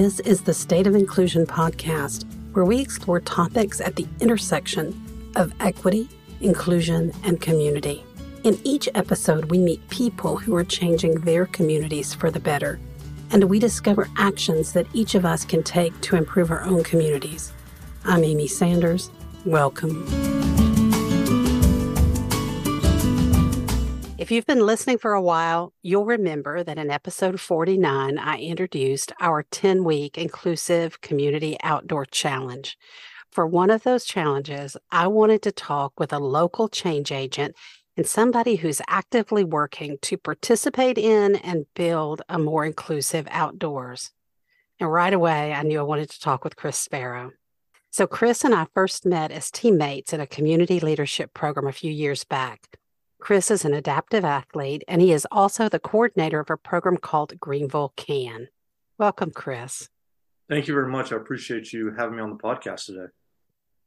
This is the State of Inclusion podcast, where we explore topics at the intersection of equity, inclusion, and community. In each episode, we meet people who are changing their communities for the better, and we discover actions that each of us can take to improve our own communities. I'm Amy Sanders. Welcome. If you've been listening for a while, you'll remember that in episode 49, I introduced our 10 week inclusive community outdoor challenge. For one of those challenges, I wanted to talk with a local change agent and somebody who's actively working to participate in and build a more inclusive outdoors. And right away, I knew I wanted to talk with Chris Sparrow. So, Chris and I first met as teammates in a community leadership program a few years back. Chris is an adaptive athlete, and he is also the coordinator of a program called Greenville Can. Welcome, Chris. Thank you very much. I appreciate you having me on the podcast today.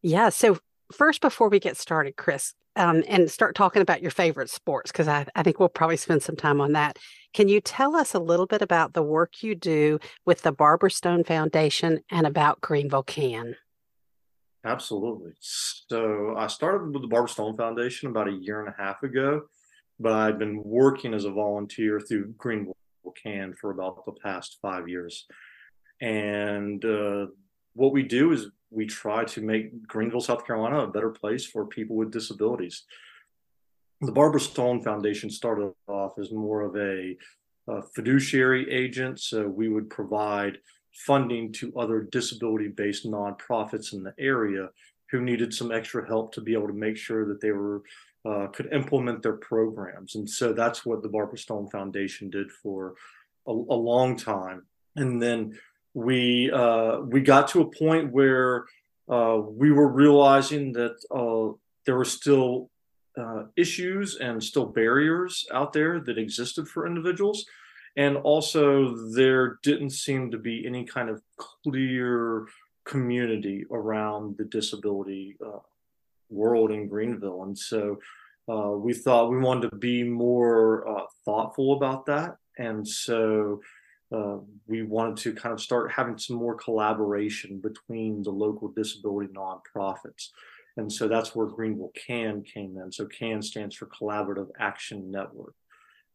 Yeah. So, first, before we get started, Chris, um, and start talking about your favorite sports, because I, I think we'll probably spend some time on that. Can you tell us a little bit about the work you do with the Barbara Stone Foundation and about Greenville Can? Absolutely. So I started with the Barbara Stone Foundation about a year and a half ago, but I've been working as a volunteer through Greenville Can for about the past five years. And uh, what we do is we try to make Greenville, South Carolina, a better place for people with disabilities. The Barbara Stone Foundation started off as more of a, a fiduciary agent, so we would provide funding to other disability based nonprofits in the area who needed some extra help to be able to make sure that they were uh, could implement their programs. And so that's what the barbara stone foundation did for a, a long time. And then we uh, we got to a point where uh, we were realizing that uh, there were still uh, issues and still barriers out there that existed for individuals and also there didn't seem to be any kind of clear community around the disability uh, world in Greenville, and so uh, we thought we wanted to be more uh, thoughtful about that, and so. Uh, we wanted to kind of start having some more collaboration between the local disability nonprofits. And so that's where Greenville CAN came in. So CAN stands for Collaborative Action Network.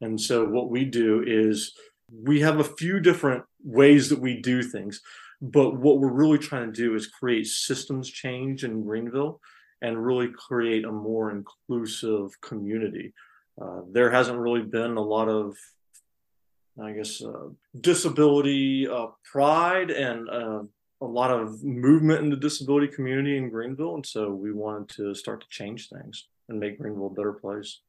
And so what we do is we have a few different ways that we do things, but what we're really trying to do is create systems change in Greenville and really create a more inclusive community. Uh, there hasn't really been a lot of I guess uh, disability uh, pride and uh, a lot of movement in the disability community in Greenville, and so we wanted to start to change things and make Greenville a better place.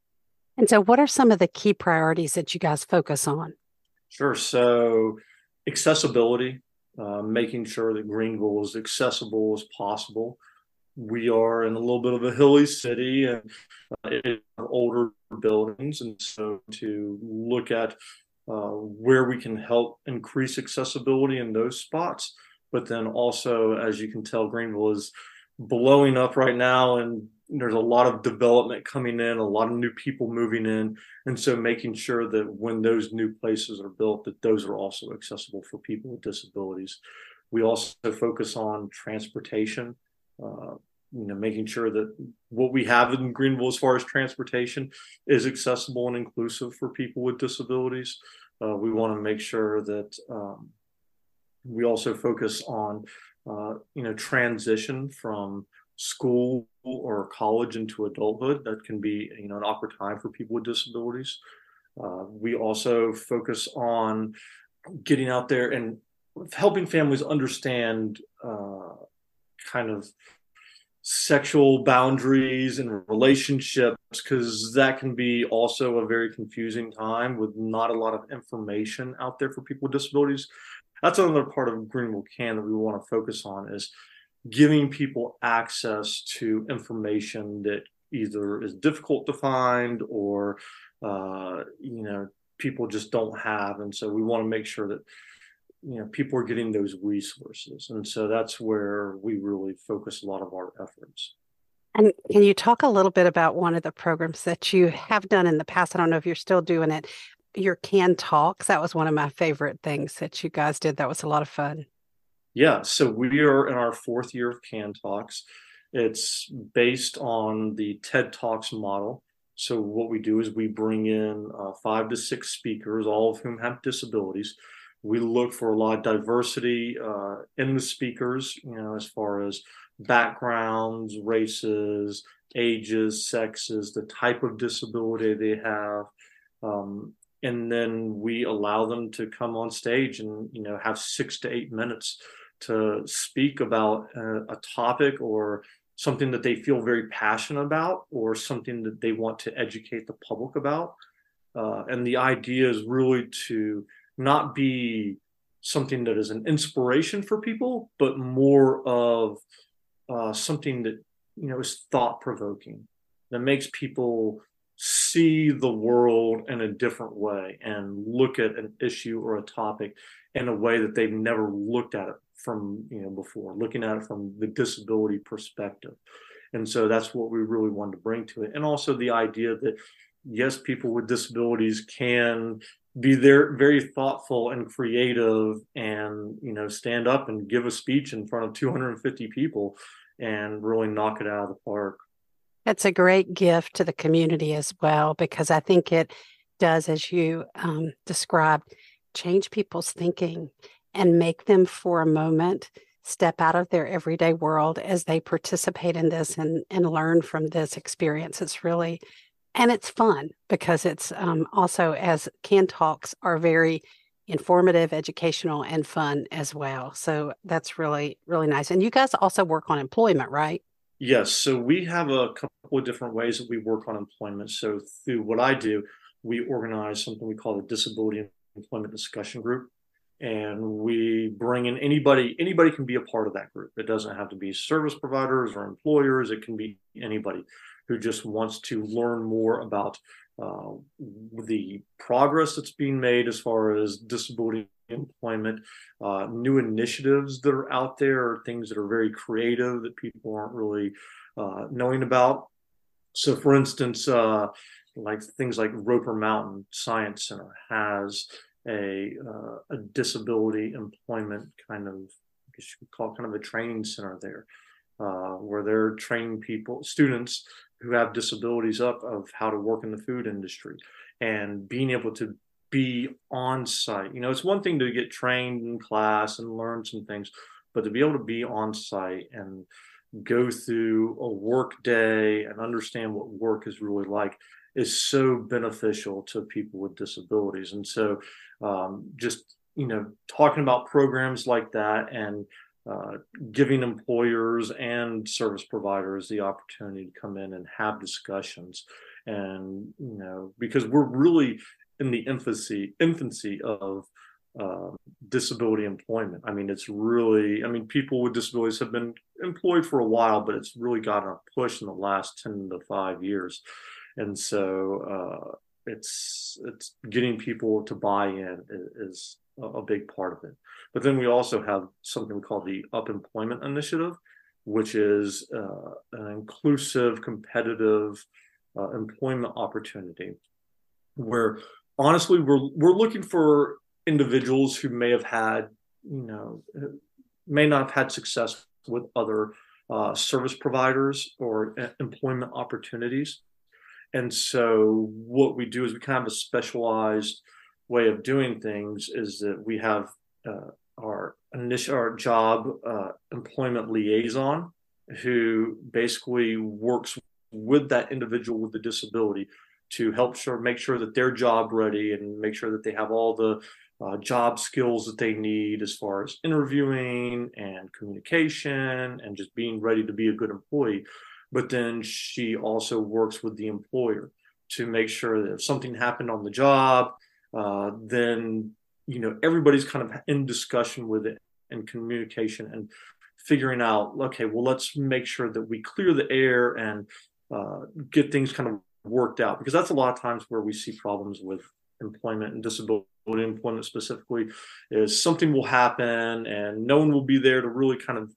And so, what are some of the key priorities that you guys focus on? Sure. So, accessibility, uh, making sure that Greenville is accessible as possible. We are in a little bit of a hilly city and uh, older buildings, and so to look at uh, where we can help increase accessibility in those spots. But then also, as you can tell, Greenville is blowing up right now and there's a lot of development coming in, a lot of new people moving in, and so making sure that when those new places are built, that those are also accessible for people with disabilities. We also focus on transportation, uh, you know, making sure that what we have in Greenville as far as transportation is accessible and inclusive for people with disabilities. Uh, we want to make sure that um, we also focus on, uh, you know, transition from school or college into adulthood. That can be you know an awkward time for people with disabilities. Uh, we also focus on getting out there and helping families understand uh, kind of sexual boundaries and relationships because that can be also a very confusing time with not a lot of information out there for people with disabilities that's another part of greenville can that we want to focus on is giving people access to information that either is difficult to find or uh, you know people just don't have. And so we want to make sure that you know people are getting those resources. And so that's where we really focus a lot of our efforts. And can you talk a little bit about one of the programs that you have done in the past? I don't know if you're still doing it your can talks. That was one of my favorite things that you guys did. That was a lot of fun Yeah, so we are in our fourth year of Can Talks. It's based on the TED Talks model. So what we do is we bring in uh, five to six speakers, all of whom have disabilities. We look for a lot of diversity uh, in the speakers, you know, as far as backgrounds, races, ages, sexes, the type of disability they have. Um, and then we allow them to come on stage and you know have six to eight minutes to speak about a, a topic or something that they feel very passionate about or something that they want to educate the public about uh, and the idea is really to not be something that is an inspiration for people but more of uh, something that you know is thought provoking that makes people see the world in a different way and look at an issue or a topic in a way that they've never looked at it from you know before looking at it from the disability perspective. And so that's what we really wanted to bring to it. And also the idea that yes people with disabilities can be there very thoughtful and creative and you know stand up and give a speech in front of 250 people and really knock it out of the park. It's a great gift to the community as well, because I think it does, as you um, described, change people's thinking and make them for a moment step out of their everyday world as they participate in this and, and learn from this experience. It's really, and it's fun because it's um, also, as Can Talks are very informative, educational, and fun as well. So that's really, really nice. And you guys also work on employment, right? Yes. So we have a couple of different ways that we work on employment. So through what I do, we organize something we call the Disability Employment Discussion Group. And we bring in anybody, anybody can be a part of that group. It doesn't have to be service providers or employers. It can be anybody who just wants to learn more about uh, the progress that's being made as far as disability employment, uh, new initiatives that are out there, things that are very creative that people aren't really uh, knowing about. So, for instance, uh, like things like Roper Mountain Science Center has a uh, a disability employment kind of, I guess you could call it kind of a training center there, uh, where they're training people, students who have disabilities up of how to work in the food industry and being able to be on site. You know, it's one thing to get trained in class and learn some things, but to be able to be on site and go through a work day and understand what work is really like is so beneficial to people with disabilities. And so, um, just you know, talking about programs like that and uh, giving employers and service providers the opportunity to come in and have discussions and you know because we're really in the infancy infancy of uh, disability employment. I mean, it's really, I mean, people with disabilities have been employed for a while, but it's really gotten a push in the last 10 to five years. And so uh, it's, it's getting people to buy in is a, big part of it. But then we also have something called the Up Employment Initiative, which is uh, an inclusive, competitive uh, employment opportunity where honestly, we're we're looking for individuals who may have had, you know, may not have had success with other uh, service providers or employment opportunities. And so, what we do is we kind of have a specialized way of doing things. Is that we have uh, our initial our job uh, employment liaison who basically works with that individual with the disability to help sure make sure that they're job ready and make sure that they have all the uh, job skills that they need as far as interviewing and communication and just being ready to be a good employee. But then she also works with the employer to make sure that if something happened on the job, uh, then you know everybody's kind of in discussion with it and communication and figuring out okay well let's make sure that we clear the air and uh, get things kind of worked out. Because that's a lot of times where we see problems with employment and disability employment specifically is something will happen and no one will be there to really kind of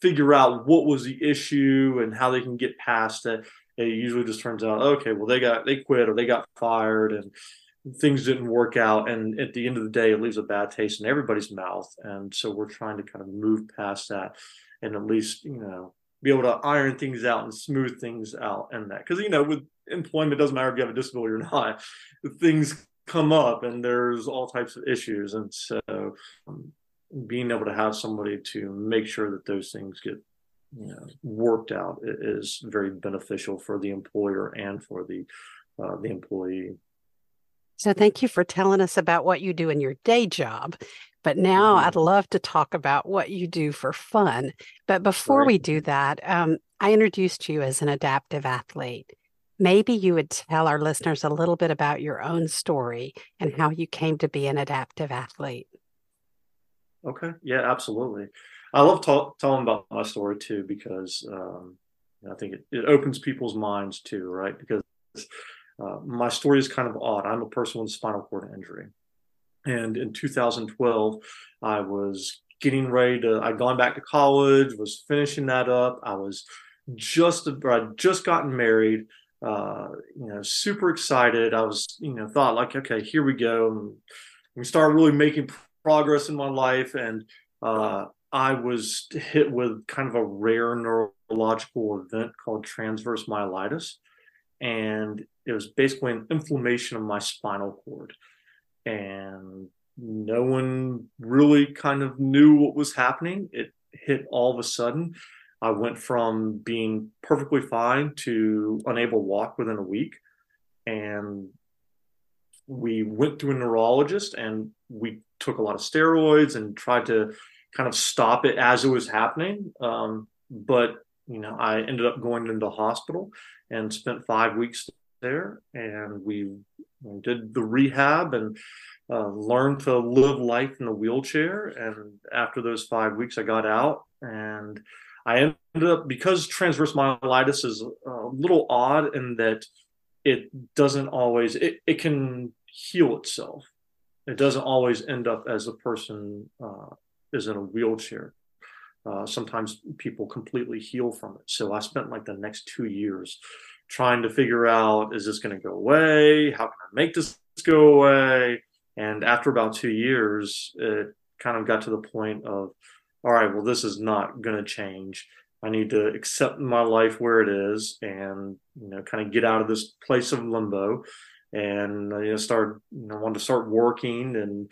figure out what was the issue and how they can get past it. It usually just turns out okay well they got they quit or they got fired and things didn't work out. And at the end of the day it leaves a bad taste in everybody's mouth. And so we're trying to kind of move past that and at least you know be able to iron things out and smooth things out and that. Because you know with employment doesn't matter if you have a disability or not things come up and there's all types of issues. And so um, being able to have somebody to make sure that those things get you know worked out is very beneficial for the employer and for the uh, the employee so thank you for telling us about what you do in your day job. But now mm-hmm. I'd love to talk about what you do for fun. But before right. we do that, um, I introduced you as an adaptive athlete. Maybe you would tell our listeners a little bit about your own story and how you came to be an adaptive athlete. Okay. Yeah, absolutely. I love talk, telling about my story too because um, I think it, it opens people's minds too, right? Because uh, my story is kind of odd. I'm a person with a spinal cord injury. And in 2012, I was getting ready to, I'd gone back to college, was finishing that up. I was just, I'd just gotten married, uh, you know, super excited. I was, you know, thought like, okay, here we go. And we started really making progress in my life. And uh, I was hit with kind of a rare neurological event called transverse myelitis and it was basically an inflammation of my spinal cord. And no one really kind of knew what was happening. It hit all of a sudden. I went from being perfectly fine to unable to walk within a week. And we went to a neurologist and we took a lot of steroids and tried to kind of stop it as it was happening. Um, but, you know, I ended up going into the hospital and spent five weeks there. And we did the rehab and uh, learned to live life in a wheelchair. And after those five weeks, I got out and I ended up because transverse myelitis is a little odd in that it doesn't always it, it can heal itself. It doesn't always end up as a person uh, is in a wheelchair. Uh, sometimes people completely heal from it. So I spent like the next two years trying to figure out is this going to go away? How can I make this go away? And after about two years, it kind of got to the point of, all right, well, this is not going to change. I need to accept my life where it is and, you know, kind of get out of this place of limbo and, you know, start, you know, want to start working and,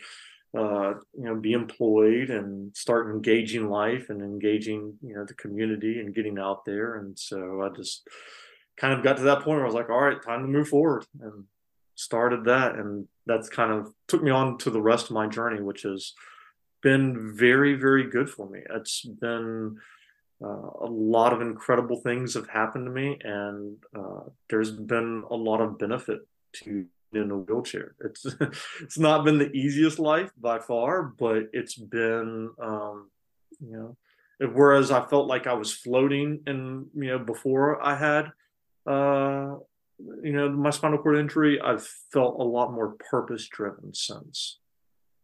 uh, you know, be employed and start engaging life and engaging, you know, the community and getting out there. And so I just kind of got to that point where I was like, all right, time to move forward and started that. And that's kind of took me on to the rest of my journey, which has been very, very good for me. It's been uh, a lot of incredible things have happened to me, and uh, there's been a lot of benefit to in a wheelchair. It's it's not been the easiest life by far, but it's been um, you know whereas I felt like I was floating and you know before I had uh, you know my spinal cord injury, I've felt a lot more purpose driven since.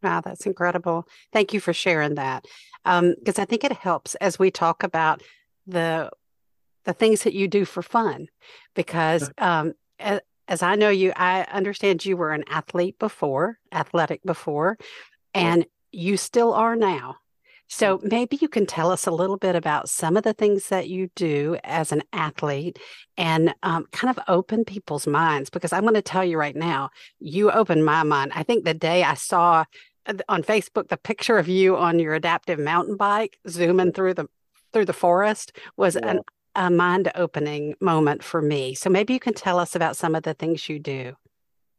Wow, that's incredible. Thank you for sharing that. Because um, I think it helps as we talk about the the things that you do for fun. Because um, as I know you, I understand you were an athlete before, athletic before, and you still are now. So maybe you can tell us a little bit about some of the things that you do as an athlete and um, kind of open people's minds. Because I'm going to tell you right now, you opened my mind. I think the day I saw uh, on Facebook the picture of you on your adaptive mountain bike zooming through the through the forest was yeah. an a mind opening moment for me. So maybe you can tell us about some of the things you do.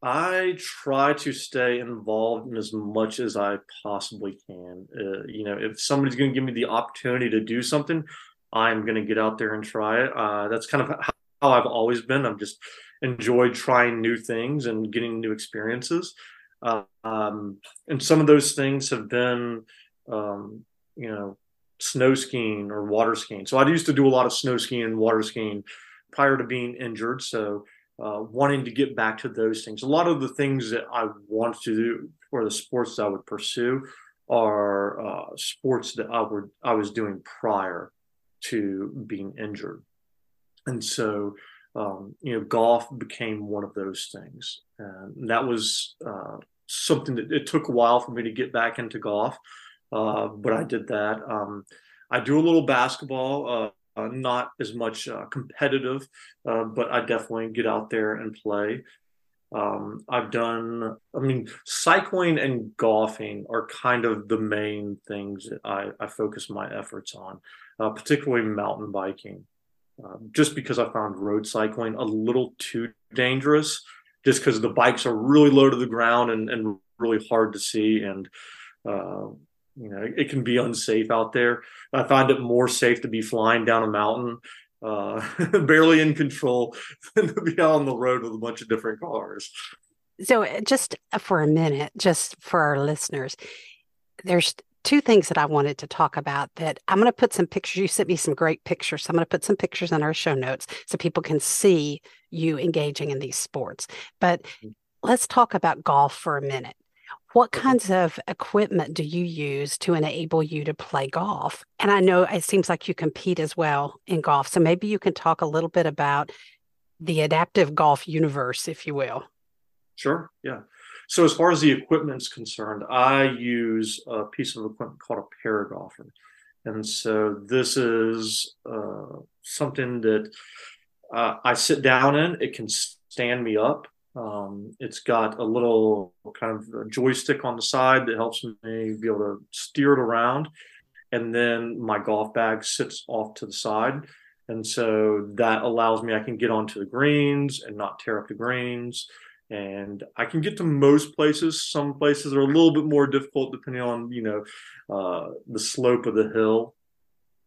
I try to stay involved in as much as I possibly can. Uh, you know, if somebody's going to give me the opportunity to do something, I'm going to get out there and try it. Uh, that's kind of how I've always been. I've just enjoyed trying new things and getting new experiences. Uh, um, and some of those things have been, um, you know, snow skiing or water skiing. So I used to do a lot of snow skiing and water skiing prior to being injured. So uh, wanting to get back to those things. A lot of the things that I want to do or the sports I would pursue are uh, sports that I would I was doing prior to being injured, and so um, you know, golf became one of those things. And that was uh, something that it took a while for me to get back into golf, uh, but I did that. Um, I do a little basketball, uh, uh not as much uh, competitive, uh, but I definitely get out there and play. Um, I've done, I mean, cycling and golfing are kind of the main things that I, I focus my efforts on, particularly mountain biking. Um, just because I found road cycling a little too dangerous, just because the bikes are really low to the ground and, and really hard to see. And, uh, you know, it can be unsafe out there. I find it more safe to be flying down a mountain, uh, barely in control, than to be out on the road with a bunch of different cars. So, uh, just for a minute, just for our listeners, there's two things that I wanted to talk about that I'm going to put some pictures. You sent me some great pictures. So I'm going to put some pictures in our show notes so people can see you engaging in these sports. But mm-hmm. let's talk about golf for a minute. What kinds of equipment do you use to enable you to play golf? And I know it seems like you compete as well in golf. So maybe you can talk a little bit about the adaptive golf universe, if you will. Sure. Yeah. So as far as the equipment's concerned, I use a piece of equipment called a Paragolfer. And so this is uh, something that uh, I sit down in. It can stand me up. Um, it's got a little kind of joystick on the side that helps me be able to steer it around. And then my golf bag sits off to the side. And so that allows me, I can get onto the greens and not tear up the greens and I can get to most places. Some places are a little bit more difficult depending on you know uh, the slope of the hill,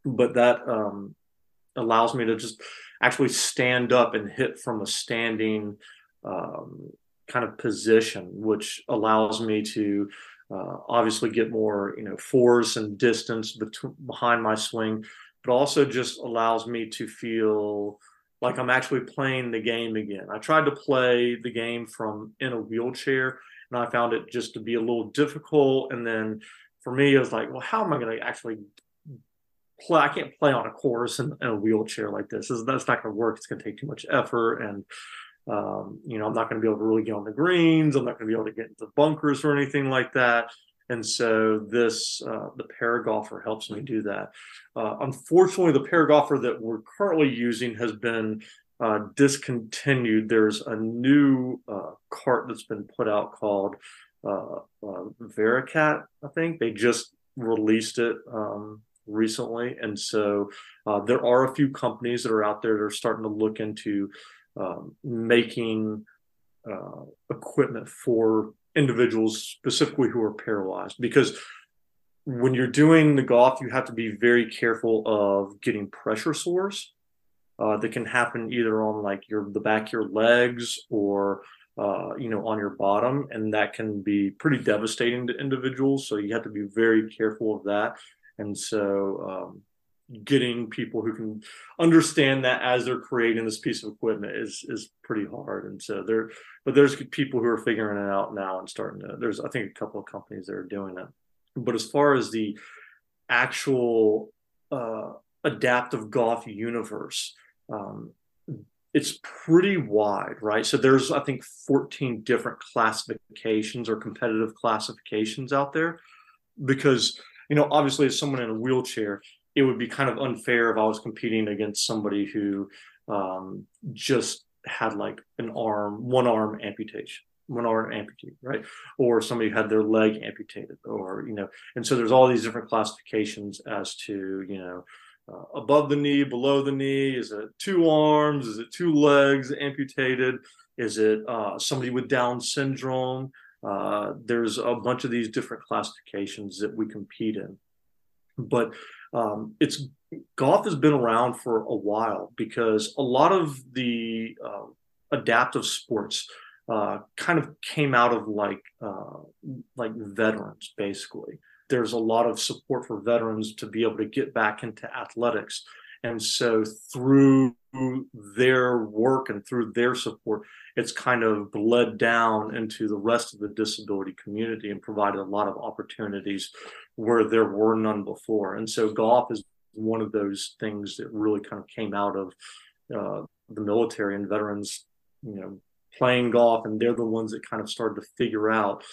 but that um, allows me to just actually stand up and hit from a standing um, kind of position, which allows me to uh, obviously get more you know force and distance between behind my swing, but also just allows me to feel like I'm actually playing the game again. I tried to play the game from in a wheelchair and I found it just to be a little difficult. And then for me, it was like, well, how am I going to actually play? I can't play on a course in, in a wheelchair like this. this that's not going to work. It's going to take too much effort. And, um, you know, I'm not going to be able to really get on the greens. I'm not going to be able to get into bunkers or anything like that. And so this, uh, the Paragolfer helps me do that. Uh, unfortunately, the Paragolfer that we're currently using has been uh, discontinued. There's a new uh, cart that's been put out called uh, uh, Varicat, I think. They just released it um, recently. And so there are a few companies that are out there that are starting to look into um, making equipment for individuals specifically who are paralyzed. Because when you're doing the golf you have to be very careful of getting pressure sores uh, that can happen either on like your the back of your legs or uh, you know on your bottom. And that can be pretty devastating to individuals. So you have to be very careful of that. And so um, getting people who can understand that as they're creating this piece of equipment is is pretty hard. And so there but there's people who are figuring it out now and starting to there's i think a couple of companies that are doing it. But as far as the actual uh, adaptive golf universe um, it's pretty wide right? So there's i think 14 different classifications or competitive classifications out there because you know obviously as someone in a wheelchair it would be kind of unfair if I was competing against somebody who um, just had like an arm, one arm amputation, one arm amputee, right? Or somebody had their leg amputated, or you know, and so there's all these different classifications as to you know. Uh, above the knee, below the knee? Is it two arms? Is it two legs amputated? Is it uh, somebody with Down syndrome? Uh, there's a bunch of these different classifications that we compete in. But um, it's golf has been around for a while because a lot of the uh, adaptive sports uh, kind of came out of like uh, like veterans basically. There's a lot of support for veterans to be able to get back into athletics. And so through their work and through their support it's kind of bled down into the rest of the disability community and provided a lot of opportunities where there were none before. And so golf is one of those things that really kind of came out of uh, the military and veterans, you know, playing golf, and they're the ones that kind of started to figure out,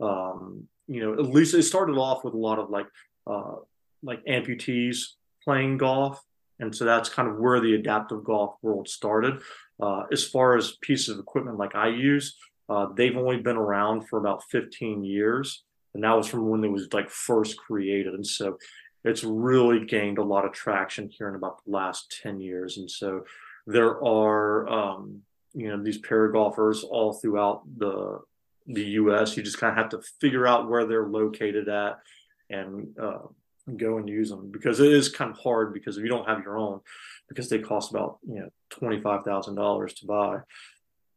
um, you know, at least it started off with a lot of like uh, like amputees playing golf, and so that's kind of where the adaptive golf world started. Uh, as far as pieces of equipment like I use, uh, they've only been around for about 15 years, and that was from when they was like first created, and so it's really gained a lot of traction here in about the last 10 years, and so there are um, you know these para golfers all throughout the the U.S. You just kind of have to figure out where they're located at and uh, go and use them because it is kind of hard because if you don't have your own, because they cost about you know twenty five thousand dollars to buy.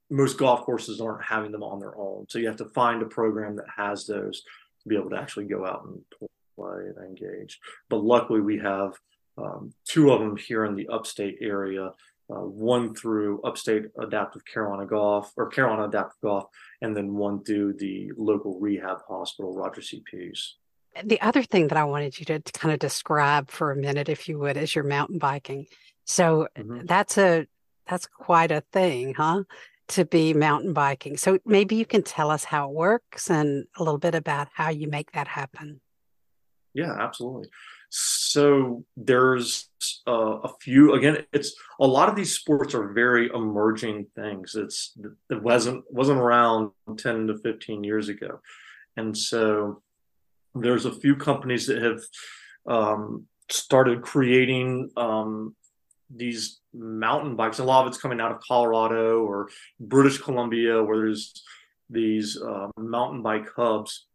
Most golf courses aren't having them on their own, so you have to find a program that has those to be able to actually go out and play and engage. But luckily, we have um, two of them here in the upstate area uh, one through Upstate Adaptive Carolina Golf or Carolina Adaptive Golf, and then one through the local rehab hospital, Roger C. Peace. The other thing that I wanted you to kind of describe for a minute, if you would, is your mountain biking. So mm-hmm. that's a that's quite a thing, huh? To be mountain biking. So maybe you can tell us how it works and a little bit about how you make that happen. Yeah, absolutely. So there's uh, a few. Again, it's a lot of these sports are very emerging things. It's it wasn't wasn't around ten to fifteen years ago, and so there's a few companies that have um, started creating um, these mountain bikes. A lot of it's coming out of Colorado or British Columbia, where there's these uh, mountain bike hubs,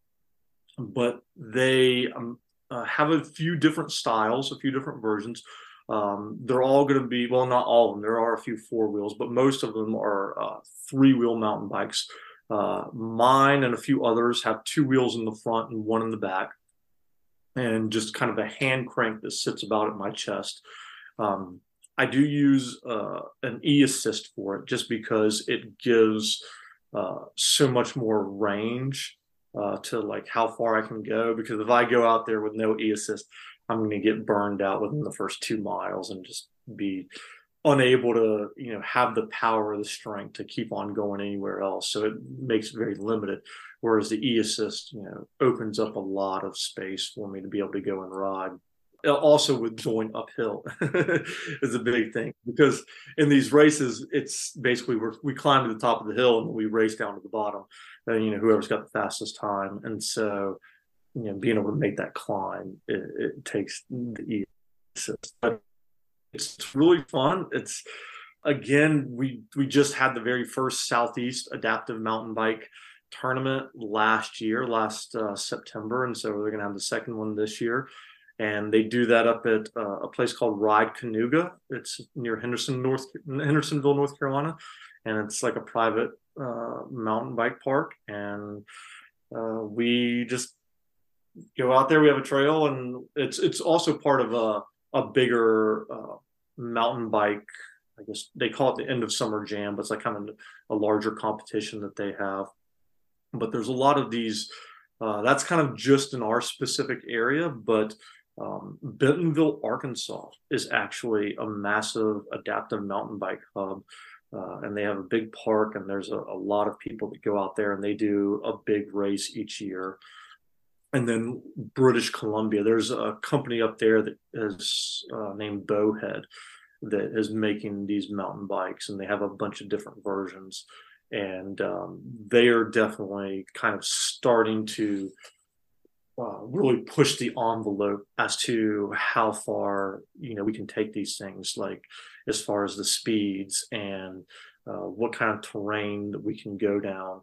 but they um, uh, have a few different styles, a few different versions. Um, they're all going to be well, not all of them. There are a few four wheels, but most of them are uh, three wheel mountain bikes. Uh, mine and a few others have two wheels in the front and one in the back, and just kind of a hand crank that sits about at my chest. Um, I do use uh, an e assist for it just because it gives uh, so much more range uh, to like how far I can go. Because if I go out there with no e assist, I'm going to get burned out within the first two miles and just be unable to you know have the power or the strength to keep on going anywhere else so it makes it very limited whereas the e-assist you know opens up a lot of space for me to be able to go and ride also with going uphill is a big thing because in these races it's basically we we climb to the top of the hill and we race down to the bottom. And you know whoever's got the fastest time. And so you know being able to make that climb it, it takes the assist but it's really fun. It's again we we just had the very first southeast adaptive mountain bike tournament last year last uh, september. And so we're going to have the second one this year and they do that up at uh, a place called Ride Kanuga. It's near Henderson, North Hendersonville, North Carolina, and it's like a private uh, mountain bike park. And uh, we just go out there. We have a trail, and it's it's also part of a a bigger uh, mountain bike. I guess they call it the end of summer jam, but it's like kind of a larger competition that they have. But there's a lot of these. Uh, that's kind of just in our specific area, but um, Bentonville, Arkansas is actually a massive adaptive mountain bike hub. Uh, and they have a big park, and there's a, a, lot of people that go out there and they do a big race each year. And then British Columbia, there's a company up there that is uh, named Bowhead that is making these mountain bikes, and they have a bunch of different versions. And um, they are definitely kind of starting to uh, really push the envelope as to how far you know we can take these things like as far as the speeds and uh, what kind of terrain that we can go down.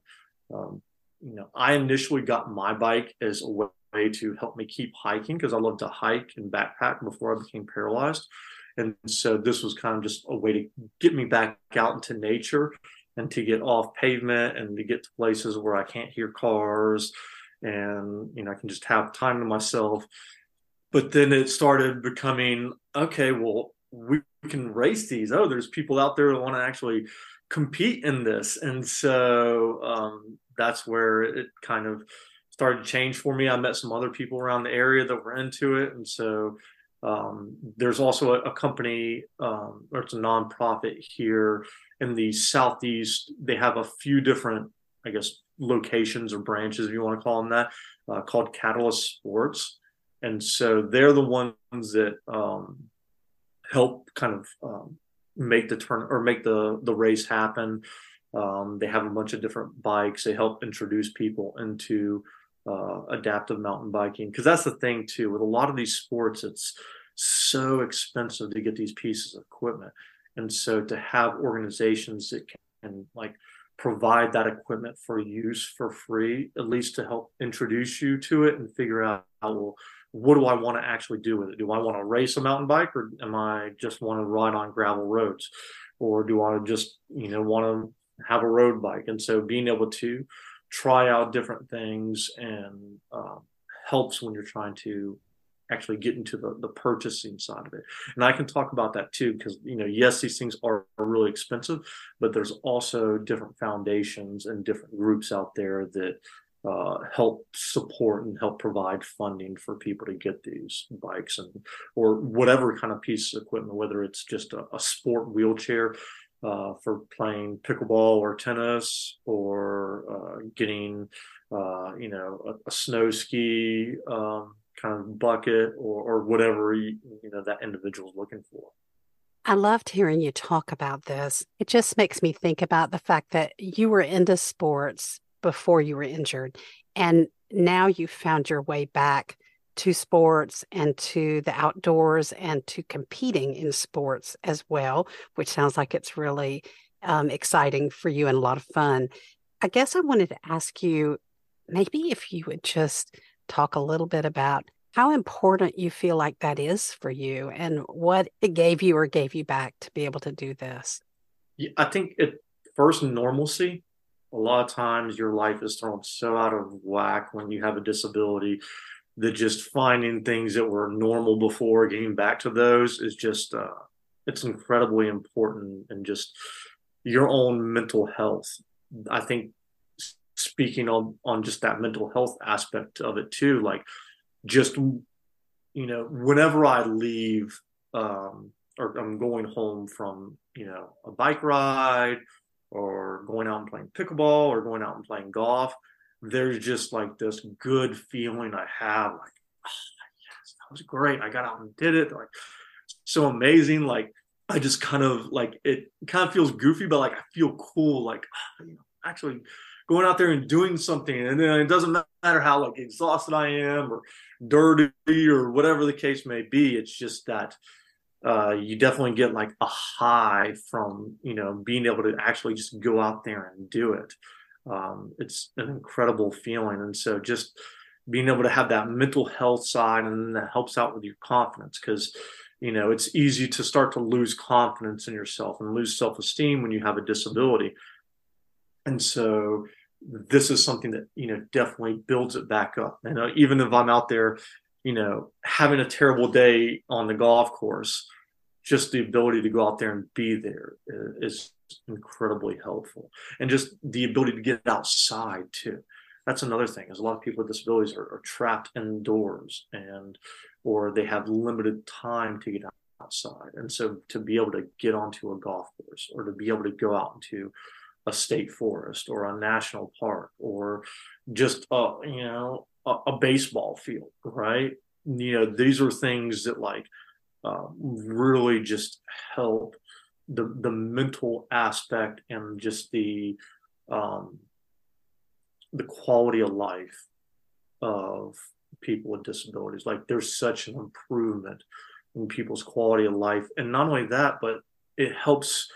Um, you know i initially got my bike as a way to help me keep hiking because i love to hike and backpack before i became paralyzed. And so this was kind of just a way to get me back out into nature and to get off pavement and to get to places where i can't hear cars and you know I can just have time to myself. But then it started becoming okay. Well, we can race these. Oh, there's people out there that want to actually compete in this, and so um, that's where it kind of started to change for me. I met some other people around the area that were into it, and so Um, there's also a, a company, um, or it's a nonprofit here in the southeast. They have a few different, I guess, locations or branches, if you want to call them that, uh, called Catalyst Sports, and so they're the ones that um, help kind of um, make the turn or make the the race happen. Um, they have a bunch of different bikes. They help introduce people into uh, adaptive mountain biking because that's the thing too. With a lot of these sports, it's so expensive to get these pieces of equipment, and so to have organizations that can like provide that equipment for use for free, at least to help introduce you to it and figure out well what do I want to actually do with it? Do I want to race a mountain bike or am I just want to ride on gravel roads? Or do I just, you know, want to have a road bike? And so being able to try out different things and um, helps when you're trying to actually get into the, the purchasing side of it. And I can talk about that too, because, you know, yes, these things are, are really expensive, but there's also different foundations and different groups out there that uh, help support and help provide funding for people to get these bikes and or whatever kind of piece of equipment, whether it's just a, a sport wheelchair uh, for playing pickleball or tennis or uh, getting uh, you know a, a snow ski um, kind of bucket or, or whatever you, you know that individual is looking for. I loved hearing you talk about this. It just makes me think about the fact that you were into sports before you were injured. And now you found your way back to sports and to the outdoors and to competing in sports as well, which sounds like it's really um, exciting for you and a lot of fun. I guess I wanted to ask you maybe if you would just talk a little bit about how important you feel like that is for you and what it gave you or gave you back to be able to do this. Yeah, I think it first normalcy a lot of times your life is thrown so out of whack when you have a disability that just finding things that were normal before getting back to those is just uh, it's incredibly important and just your own mental health i think speaking on on just that mental health aspect of it too like just you know whenever i leave um or i'm going home from you know a bike ride or going out and playing pickleball or going out and playing golf, there's just like this good feeling I have like, oh, yes, that was great. I got out and did it. Like so amazing. Like I just kind of like it kind of feels goofy, but like I feel cool. Like oh, you know, actually going out there and doing something, and then it doesn't matter how like exhausted I am or dirty or whatever the case may be. It's just that uh, you definitely get like a high from you know being able to actually just go out there and do it. Um, it's an incredible feeling, and so just being able to have that mental health side, and then that helps out with your confidence because you know it's easy to start to lose confidence in yourself and lose self-esteem when you have a disability, and so this is something that you know definitely builds it back up. And uh, even if I'm out there you know, having a terrible day on the golf course, just the ability to go out there and be there is incredibly helpful. And just the ability to get outside too. That's another thing is a lot of people with disabilities are, are trapped indoors and or they have limited time to get outside. And so to be able to get onto a golf course or to be able to go out into a state forest or a national park or just a you know a, a baseball field, right? You know, these are things that like uh, really just help the the mental aspect and just the um, the quality of life of people with disabilities. Like there's such an improvement in people's quality of life, and not only that, but it helps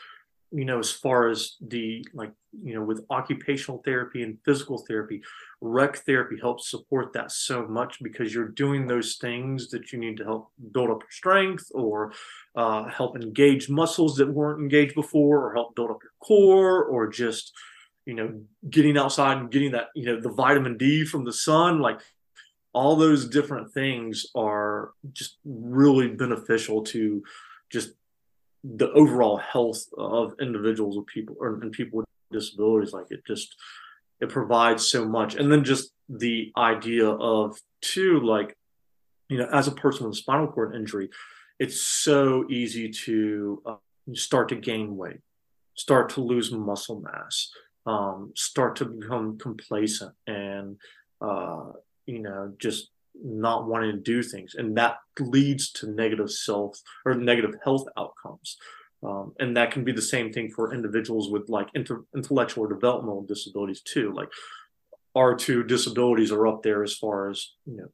you know, as far as the like, you know, with occupational therapy and physical therapy, rec therapy helps support that so much because you're doing those things that you need to help build up your strength or uh, help engage muscles that weren't engaged before or help build up your core or just, you know, getting outside and getting that, you know, the vitamin D from the sun. Like all those different things are just really beneficial to just the overall health of individuals with people or and people with disabilities like it just it provides so much. And then just the idea of too like you know, as a person with a spinal cord injury, it's so easy to uh, start to gain weight, start to lose muscle mass, um, start to become complacent, and uh, you know, just not wanting to do things, and that leads to negative self or negative health outcomes. Um, and that can be the same thing for individuals with like inter- intellectual or developmental disabilities too. Like our two disabilities are up there as far as you know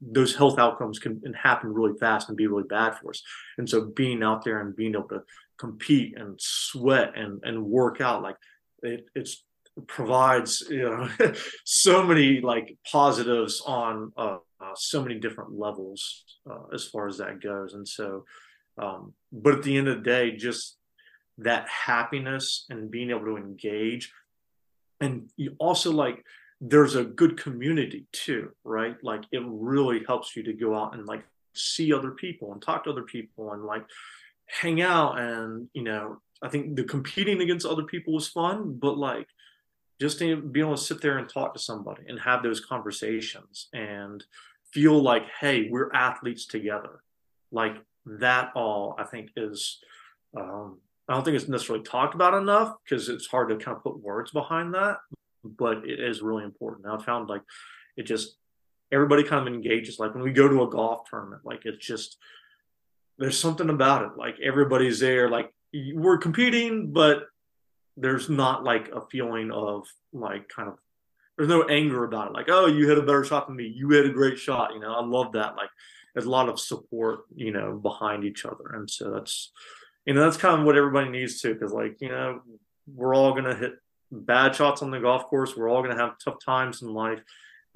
those health outcomes can happen really fast and be really bad for us. And so being out there and being able to compete and sweat and and work out like it it's provides you know so many like positives on uh, uh, so many different levels uh, as far as that goes. And so um, but at the end of the day just that happiness and being able to engage. And you also like there's a good community too right? Like it really helps you to go out and like see other people and talk to other people and like hang out. And you know i think the competing against other people was fun but like just to be able to sit there and talk to somebody and have those conversations and feel like hey we're athletes together. Like that all i think is um, i don't think it's necessarily talked about enough because it's hard to kind of put words behind that but it is really important. I found like it just everybody kind of engages like when we go to a golf tournament like it's just there's something about it. Like everybody's there like we're competing but there's not like a feeling of like kind of there's no anger about it like oh you hit a better shot than me. You hit a great shot you know? I love that like there's a lot of support you know behind each other and so that's you know that's kind of what everybody needs to because like you know we're all going to hit bad shots on the golf course. We're all going to have tough times in life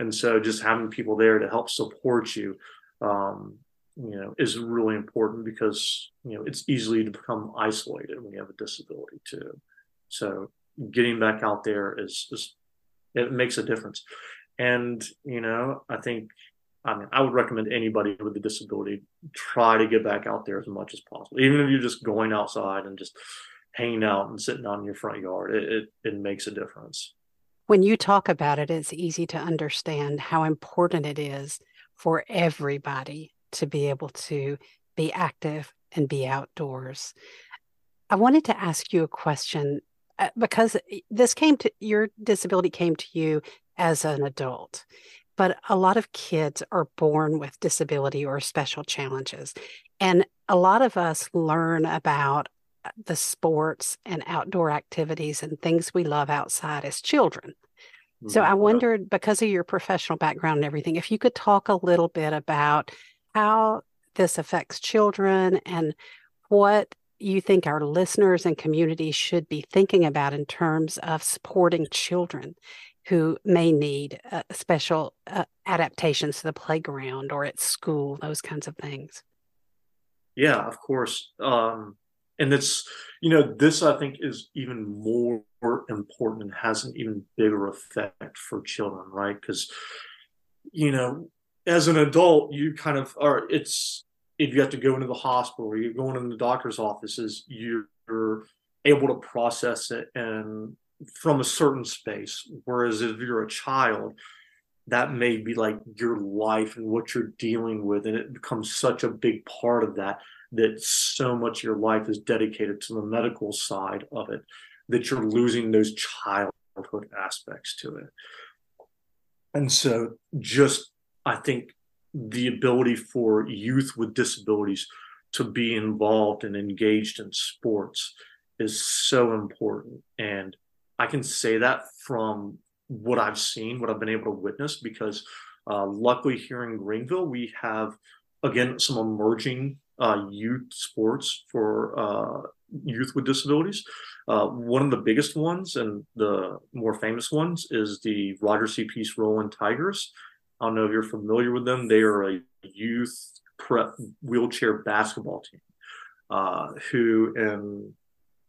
and so just having people there to help support you um, you know is really important because you know it's easily to become isolated when you have a disability too so getting back out there is, is it makes a difference. And, you know, I think, I mean, I would recommend anybody with a disability try to get back out there as much as possible. Even if you're just going outside and just hanging out and sitting in your front yard, it, it, it makes a difference. When you talk about it, it's easy to understand how important it is for everybody to be able to be active and be outdoors. I wanted to ask you a question because this came to your disability came to you as an adult but a lot of kids are born with disability or special challenges. And a lot of us learn about uh, the sports and outdoor activities and things we love outside as children. So mm-hmm. I wondered, because of your professional background and everything, if you could talk a little bit about how this affects children and what you think our listeners and community should be thinking about in terms of supporting children who may need uh, special uh, adaptations to the playground or at school, those kinds of things? Yeah, of course. Um, and it's, you know, this I think is even more important and has an even bigger effect for children, right? Because, you know, as an adult, you kind of are, it's, if you have to go into the hospital or you're going in the doctor's offices, you're able to process it and from a certain space. Whereas if you're a child, that may be like your life and what you're dealing with, and it becomes such a big part of that that so much of your life is dedicated to the medical side of it that you're losing those childhood aspects to it. And so, just I think the ability for youth with disabilities to be involved and engaged in sports is so important. And I can say that from what I've seen, what I've been able to witness, because uh, luckily here in Greenville, we have, again, some emerging uh, youth sports for uh, youth with disabilities. Uh, one of the biggest ones and the more famous ones is the Roger C. Peace Rolling Tigers. I don't know if you're familiar with them. They are a youth prep wheelchair basketball team uh, who, in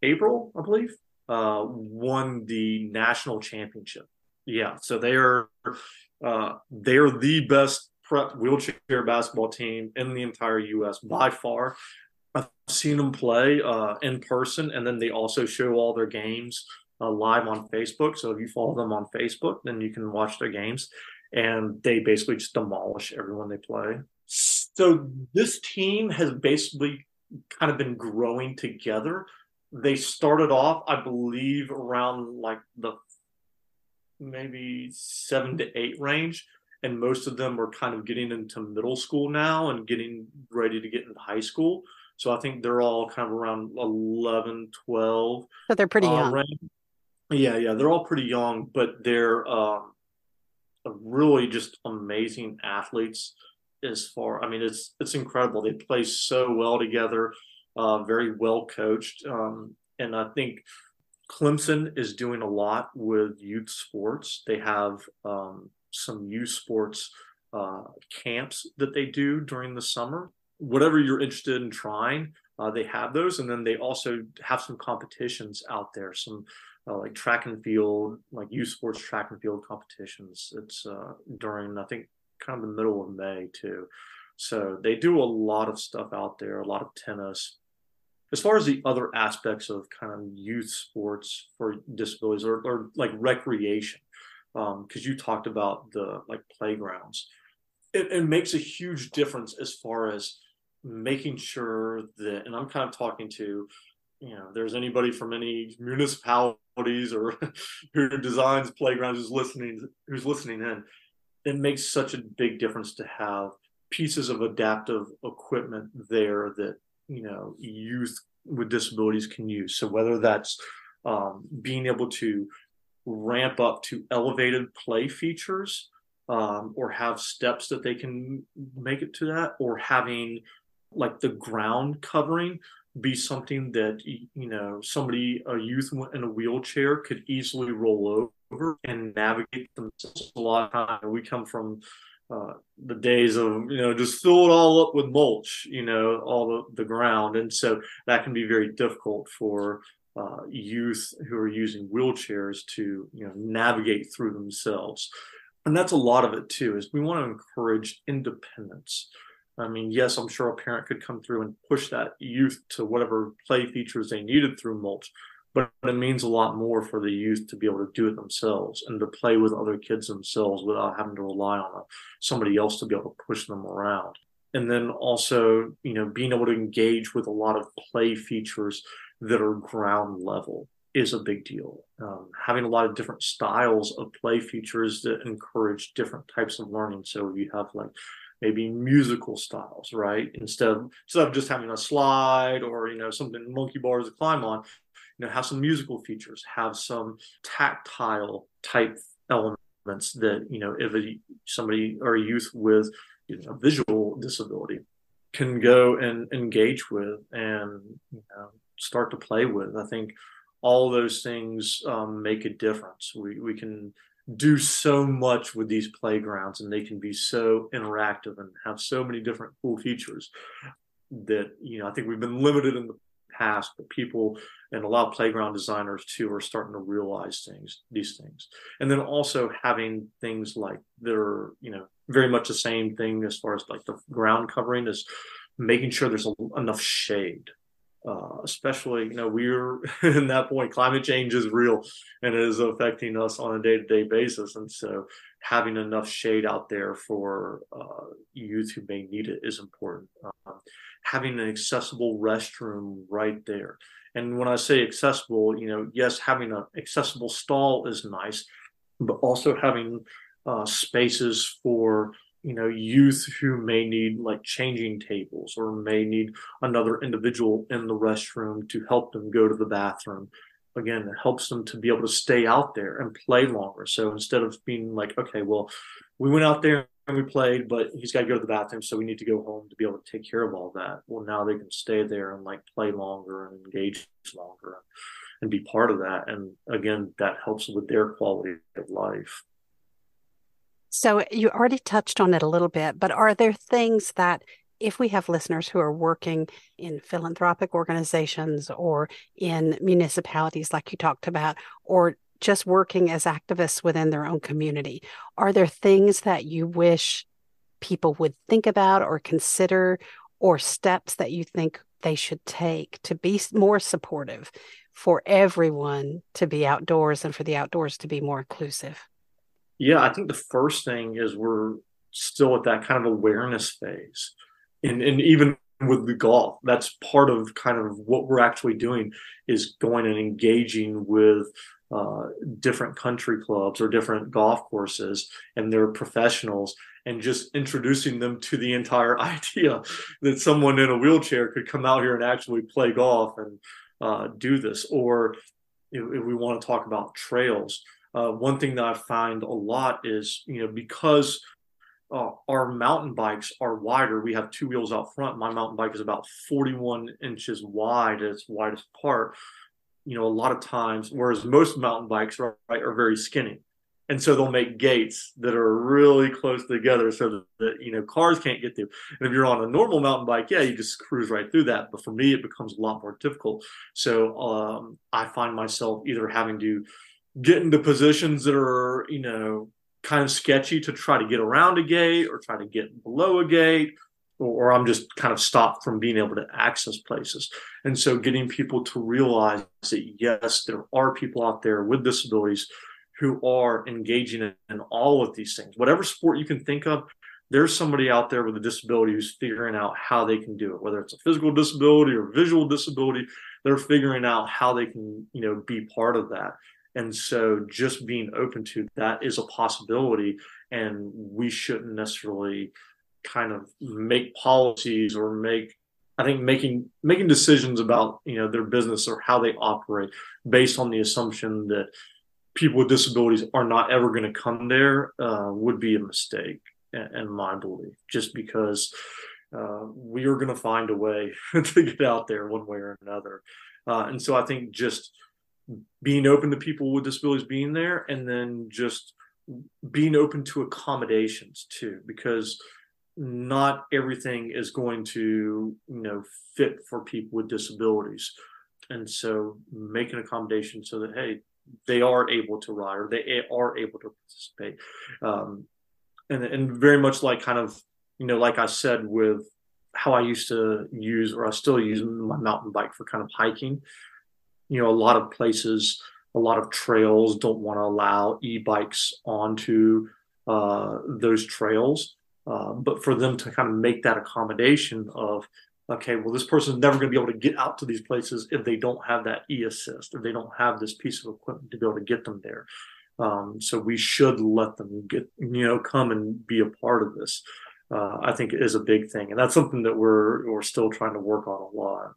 April, I believe, uh, won the national championship. Yeah, so they are uh, they are the best prep wheelchair basketball team in the entire U.S. by far. I've seen them play uh, in person, and then they also show all their games uh, live on Facebook. So if you follow them on Facebook, then you can watch their games and they basically just demolish everyone they play. So this team has basically kind of been growing together. They started off, I believe, around like the maybe seven to eight range. And most of them are kind of getting into middle school now and getting ready to get into high school. So I think they're all kind of around 11, 12. So they're pretty uh, young. Range. Yeah, yeah, they're all pretty young, but they're um, really just amazing athletes. As far, I mean, it's it's incredible. They play so well together, uh, very well coached, um, and I think Clemson is doing a lot with youth sports. They have um, some youth sports uh, camps that they do during the summer. Whatever you're interested in trying, uh, they have those, and then they also have some competitions out there. Some uh, like track and field, like youth sports track and field competitions. It's uh, during I think kind of the middle of May too. So they do a lot of stuff out there, a lot of tennis. As far as the other aspects of kind of youth sports for disabilities or, or like recreation, because um, you talked about the like playgrounds, it, it makes a huge difference as far as making sure that, and I'm kind of talking to you know, there's anybody from any municipalities or who designs playgrounds who's listening, who's listening in, it makes such a big difference to have pieces of adaptive equipment there that you know youth with disabilities can use. So whether that's um, being able to ramp up to elevated play features um, or have steps that they can make it to that or having like the ground covering be something that you know somebody a youth in a wheelchair could easily roll over and navigate themselves. A lot of time we come from uh, the days of you know just fill it all up with mulch you know all the, the ground. And so that can be very difficult for uh, youth who are using wheelchairs to you know navigate through themselves. And that's a lot of it too is we want to encourage independence I mean, yes, I'm sure a parent could come through and push that youth to whatever play features they needed through mulch, but it means a lot more for the youth to be able to do it themselves and to play with other kids themselves without having to rely on a, somebody else to be able to push them around. And then also, you know, being able to engage with a lot of play features that are ground level is a big deal. Um, having a lot of different styles of play features that encourage different types of learning. So you have like maybe musical styles, right? Instead of instead of just having a slide or you know something monkey bars to climb on, you know, have some musical features, have some tactile type elements that you know if a, somebody or a youth with you know a visual disability can go and engage with and you know, start to play with. I think all those things um, make a difference. We we can do so much with these playgrounds and they can be so interactive and have so many different cool features that you know i think we've been limited in the past but people and a lot of playground designers too are starting to realize things these things. And then also having things like that are you know very much the same thing as far as like the ground covering is making sure there's a, enough shade uh, especially you know we're in that point climate change is real and it is affecting us on a day-to-day basis. And so having enough shade out there for uh, youth who may need it is important. Uh, having an accessible restroom right there. And when i say accessible you know yes having an accessible stall is nice but also having uh, spaces for you know youth who may need like changing tables or may need another individual in the restroom to help them go to the bathroom. Again it helps them to be able to stay out there and play longer. So instead of being like okay well we went out there and we played but he's got to go to the bathroom so we need to go home to be able to take care of all that well now they can stay there and like play longer and engage longer and be part of that. And again that helps with their quality of life so you already touched on it a little bit, but are there things that if we have listeners who are working in philanthropic organizations or in municipalities like you talked about or just working as activists within their own community, are there things that you wish people would think about or consider or steps that you think they should take to be more supportive for everyone to be outdoors and for the outdoors to be more inclusive? Yeah, I think the first thing is we're still at that kind of awareness phase. and and even with the golf, that's part of kind of what we're actually doing is going and engaging with uh, different country clubs or different golf courses and their professionals and just introducing them to the entire idea that someone in a wheelchair could come out here and actually play golf and uh, do this. Or if, if, we want to talk about trails, uh, one thing that I find a lot is, you know, because uh, our mountain bikes are wider. We have two wheels out front. My mountain bike is about 41 inches wide at its widest part. You know, a lot of times, whereas most mountain bikes right, are very skinny and so they'll make gates that are really close together so that, that, you know cars can't get through and if you're on a normal mountain bike yeah you just cruise right through that but for me it becomes a lot more difficult so um, i find myself either having to get into positions that are you know kind of sketchy to try to get around a gate or try to get below a gate or, or i'm just kind of stopped from being able to access places and so getting people to realize that yes there are people out there with disabilities who are engaging in, in all of these things. Whatever sport you can think of, there's somebody out there with a disability who's figuring out how they can do it, whether it's a physical disability or visual disability, they're figuring out how they can, you know, be part of that. And so just being open to that is a possibility. And we shouldn't necessarily kind of make policies or make I think making making decisions about you know their business or how they operate based on the assumption that people with disabilities are not ever going to come there uh, would be a mistake in, my belief just because uh, we are going to find a way to get out there one way or another uh, and so i think just being open to people with disabilities being there and then just being open to accommodations too because not everything is going to you know fit for people with disabilities and so make an accommodation so that hey they are able to ride or they are able to participate. Um, and, and very much like kind of, you know, like I said, with how I used to use or I still use my mountain bike for kind of hiking, you know, a lot of places, a lot of trails don't want to allow e-bikes onto uh, those trails. Uh, but for them to kind of make that accommodation of okay, well, this person's never going to be able to get out to these places if they don't have that e assist, if they don't have this piece of equipment to be able to get them there. Um, so we should let them get, you know, come and be a part of this. Uh, I think is a big thing, and that's something that we're we're still trying to work on a lot.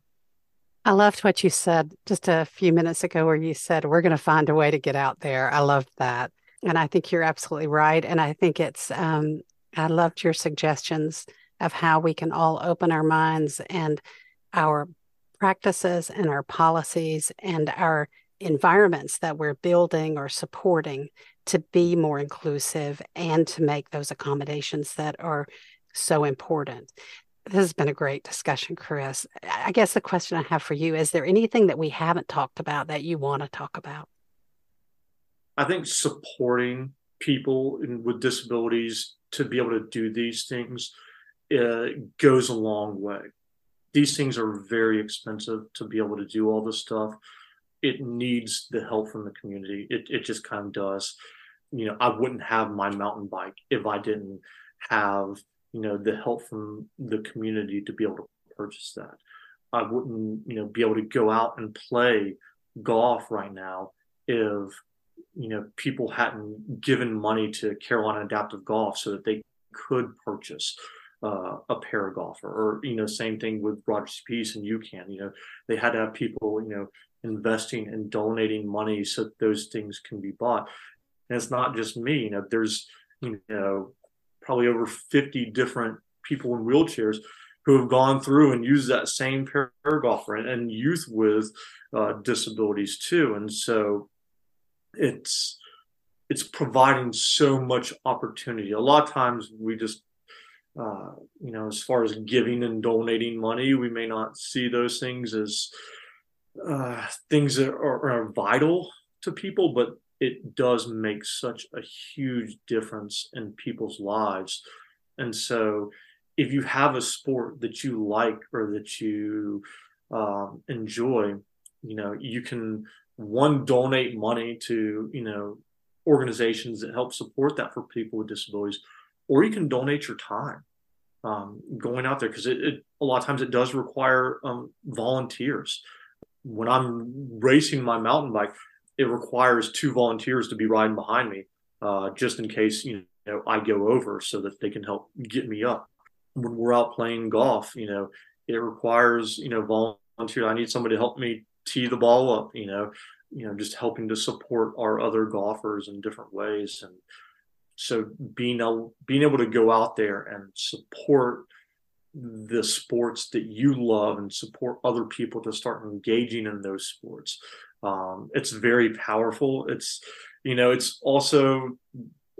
I loved what you said just a few minutes ago, where you said we're going to find a way to get out there. I loved that, and I think you're absolutely right. And I think it's um, I loved your suggestions of how we can all open our minds and our practices and our policies and our environments that we're building or supporting to be more inclusive and to make those accommodations that are so important. This has been a great discussion, Chris. I guess the question I have for you is there anything that we haven't talked about that you want to talk about? I think supporting people with disabilities to be able to do these things uh, goes a long way. These things are very expensive to be able to do all this stuff. It needs the help from the community. It it just kind of does. You know, I wouldn't have my mountain bike if I didn't have you know the help from the community to be able to purchase that. I wouldn't you know be able to go out and play golf right now if you know people hadn't given money to Carolina Adaptive Golf so that they could purchase uh, a paragolfer or you know same thing with Rogers Peace and UCAN you know they had to have people you know investing and donating money so those things can be bought and it's not just me you know there's you know probably over 50 different people in wheelchairs who have gone through and used that same paragolfer and, and youth with uh, disabilities too. And so it's it's providing so much opportunity. A lot of times we just uh, you know, as far as giving and donating money, we may not see those things as uh, things that are, are, vital to people, but it does make such a huge difference in people's lives. And so, if you have a sport that you like or that you um, enjoy, you know, you can one donate money to you know organizations that help support that for people with disabilities or you can donate your time. um, going out there because it, it, a lot of times it does require um, volunteers. When I'm racing my mountain bike, it requires two volunteers to be riding behind me, uh, just in case you know I go over, so that they can help get me up. When we're out playing golf, you know, it requires you know volunteer. I need somebody to help me tee the ball up. You know, you know, just helping to support our other golfers in different ways, and so being able being able to go out there and support the sports that you love and support other people to start engaging in those sports um, it's very powerful. It's you know it's also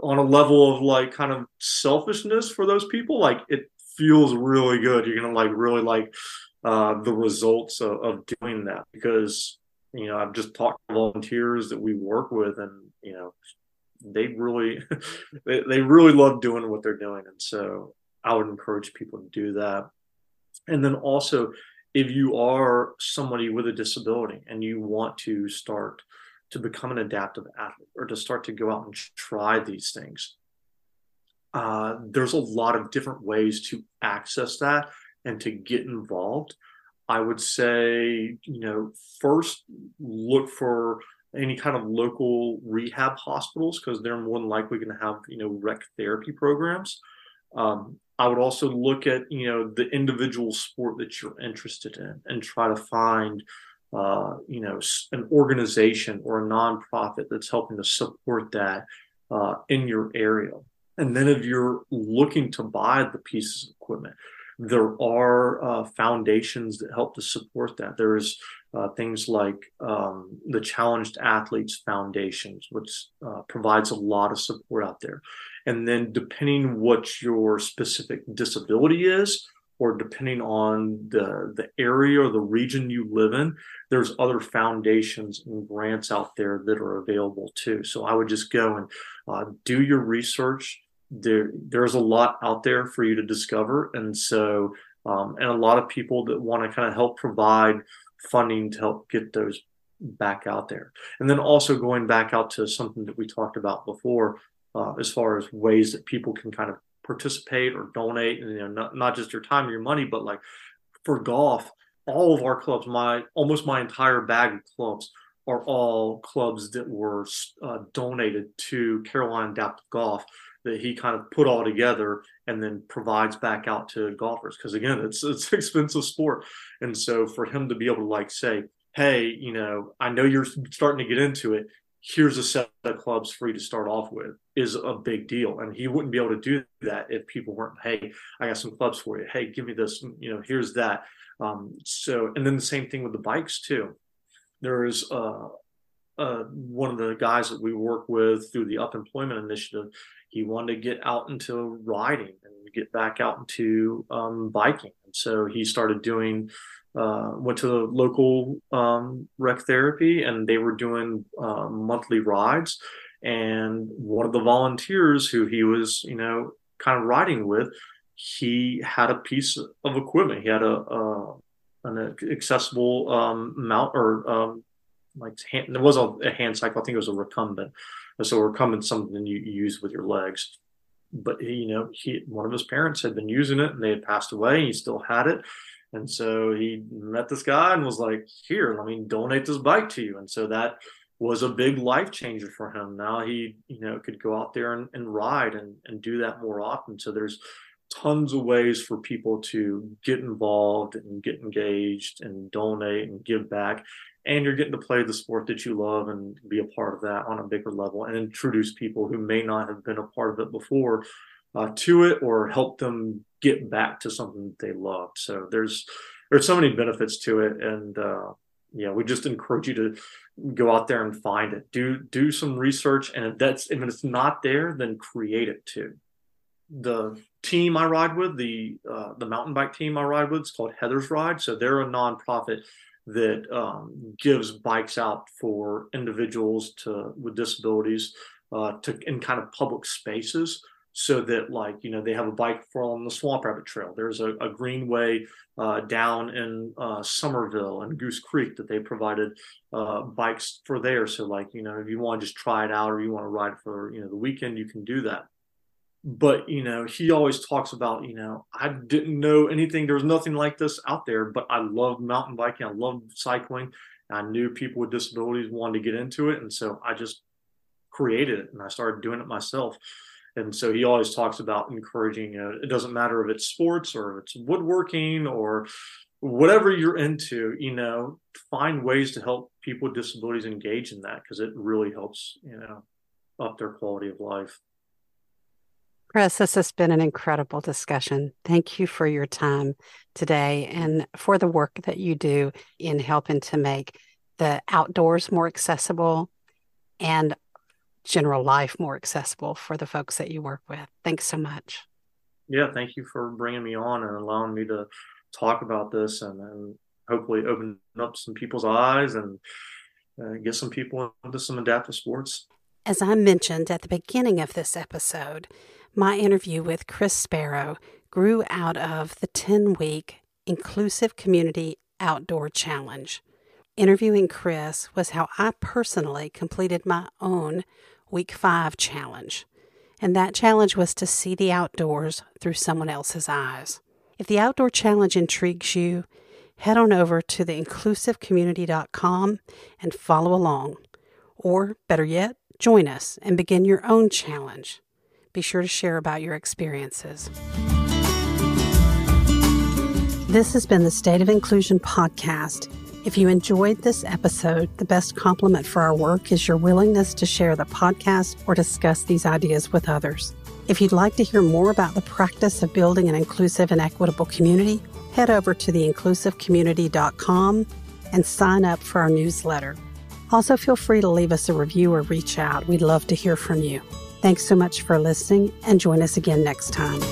on a level of like kind of selfishness for those people. Like it feels really good. You're gonna like really like uh, the results of, of doing that because you know i've just talked to volunteers that we work with and you know they really they, they really love doing what they're doing. And so i would encourage people to do that. And then also if you are somebody with a disability and you want to start to become an adaptive athlete or to start to go out and try these things uh, there's a lot of different ways to access that and to get involved i would say you know first look for any kind of local rehab hospitals because they're more than likely going to have you know rec therapy programs. Um, I would also look at you know the individual sport that you're interested in and try to find uh, you know an organization or a nonprofit that's helping to support that uh, in your area. And then if you're looking to buy the pieces of equipment, there are uh, foundations that help to support that. There's uh, things like um, the Challenged Athletes Foundations, which uh, provides a lot of support out there. And then, depending what your specific disability is, or depending on the the area or the region you live in, there's other foundations and grants out there that are available too. So I would just go and uh, do your research. There there's a lot out there for you to discover. And so um, and a lot of people that want to kind of help provide funding to help get those back out there. And then also going back out to something that we talked about before uh, as far as ways that people can kind of participate or donate and you know not, not just your time or your money but like for golf all of our clubs my almost my entire bag of clubs are all clubs that were uh, donated to Carolina Adaptive Golf that he kind of put all together and then provides back out to golfers. Because again it's it's expensive sport. And so for him to be able to like say hey you know i know you're starting to get into it here's a set of clubs for you to start off with is a big deal. And he wouldn't be able to do that if people weren't hey i got some clubs for you. Hey give me this you know here's that. Um, so and then the same thing with the bikes too. There is uh, uh, one of the guys that we work with through the Up Employment Initiative he wanted to get out into riding and get back out into um, biking. And so he started doing, uh, went to the local um, rec therapy and they were doing uh, monthly rides. And one of the volunteers who he was, you know, kind of riding with, he had a piece of equipment. He had a, a an accessible um, mount or um, like hand, it was a, a hand cycle. I think it was a recumbent so recumbent something you use with your legs. But you know, he one of his parents had been using it and they had passed away and he still had it. And so he met this guy and was like, Here, let me donate this bike to you. And so that was a big life changer for him. Now he, you know, could go out there and, and ride and, and do that more often. So there's tons of ways for people to get involved and get engaged and donate and give back and you're getting to play the sport that you love and be a part of that on a bigger level and introduce people who may not have been a part of it before uh, to it or help them get back to something that they loved so there's there's so many benefits to it. And uh, yeah we just encourage you to go out there and find it. Do do some research. And if that's if it's not there then create it too. The team i ride with the uh, the mountain bike team i ride with is called heather's ride. So they're a nonprofit that um, gives bikes out for individuals to with disabilities uh, to in kind of public spaces so that like you know they have a bike for on the swamp rabbit trail. There's a, a greenway uh, down in uh, Summerville and goose creek that they provided uh, bikes for there. So like you know if you want to just try it out or you want to ride for you know the weekend you can do that. But you know he always talks about you know i didn't know anything. There was nothing like this out there but i loved mountain biking. I loved cycling. I knew people with disabilities wanted to get into it and so i just created it and i started doing it myself and so he always talks about encouraging it doesn't matter if it's sports or if it's woodworking or whatever you're into you know find ways to help people with disabilities engage in that because it really helps you know up their quality of life Chris, this has been an incredible discussion. Thank you for your time today and for the work that you do in helping to make the outdoors more accessible and general life more accessible for the folks that you work with. Thanks so much. Yeah, thank you for bringing me on and allowing me to talk about this and, and hopefully open up some people's eyes and uh, get some people into some adaptive sports. As I mentioned at the beginning of this episode, my interview with Chris Sparrow grew out of the 10 week Inclusive Community Outdoor Challenge. Interviewing Chris was how I personally completed my own Week 5 challenge. And that challenge was to see the outdoors through someone else's eyes. If the outdoor challenge intrigues you, head on over to theinclusivecommunity.com and follow along. Or, better yet, join us and begin your own challenge be sure to share about your experiences. This has been the State of Inclusion podcast. If you enjoyed this episode, the best compliment for our work is your willingness to share the podcast or discuss these ideas with others. If you'd like to hear more about the practice of building an inclusive and equitable community, head over to theinclusivecommunity.com and sign up for our newsletter. Also, feel free to leave us a review or reach out. We'd love to hear from you. Thanks so much for listening and join us again next time.